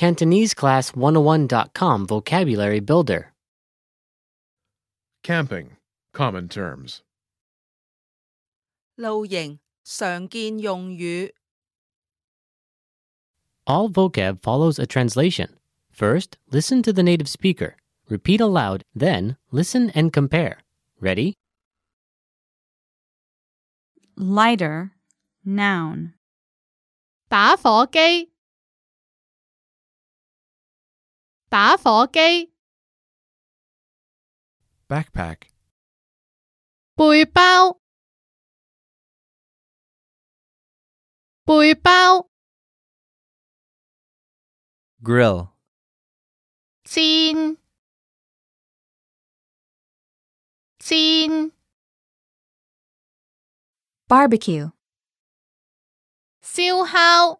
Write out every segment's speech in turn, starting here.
CantoneseClass101.com Vocabulary Builder. Camping. Common terms. 露营常见用语， All vocab follows a translation. First, listen to the native speaker. Repeat aloud, then, listen and compare. Ready? lighter, noun, 打火机， 打火机， Backpack. 背包，背包， grill, 煎，煎， barbecue, 烧烤，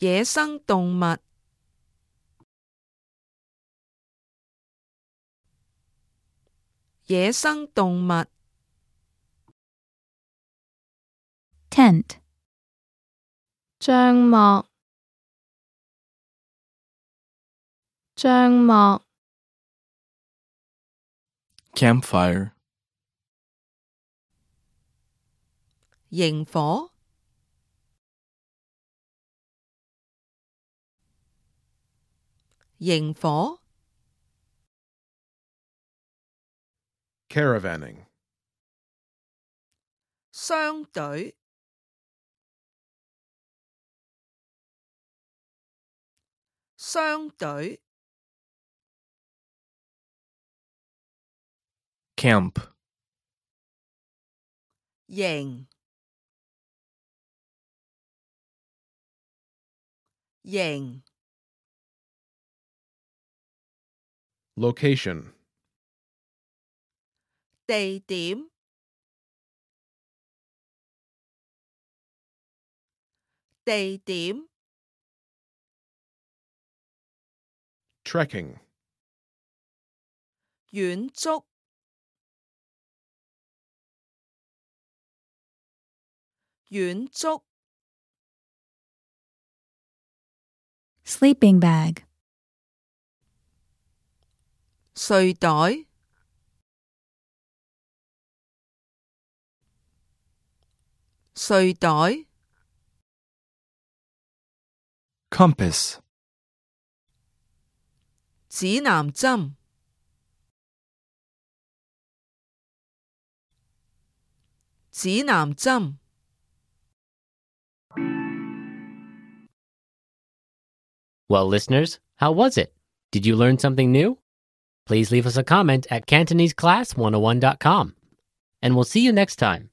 野生動物，野生動物，tent, 帳幕，帳幕，campfire, 螢火，萤火，caravaning，双队，双队，camp，营，营。Location. 地点，地点， Trekking. 远足，远足， sleeping bag, 睡袋，睡袋， compass, 指南针，指南针。 Well, listeners, how was it? Did you learn something new? Please leave us a comment at CantoneseClass101.com. And we'll see you next time.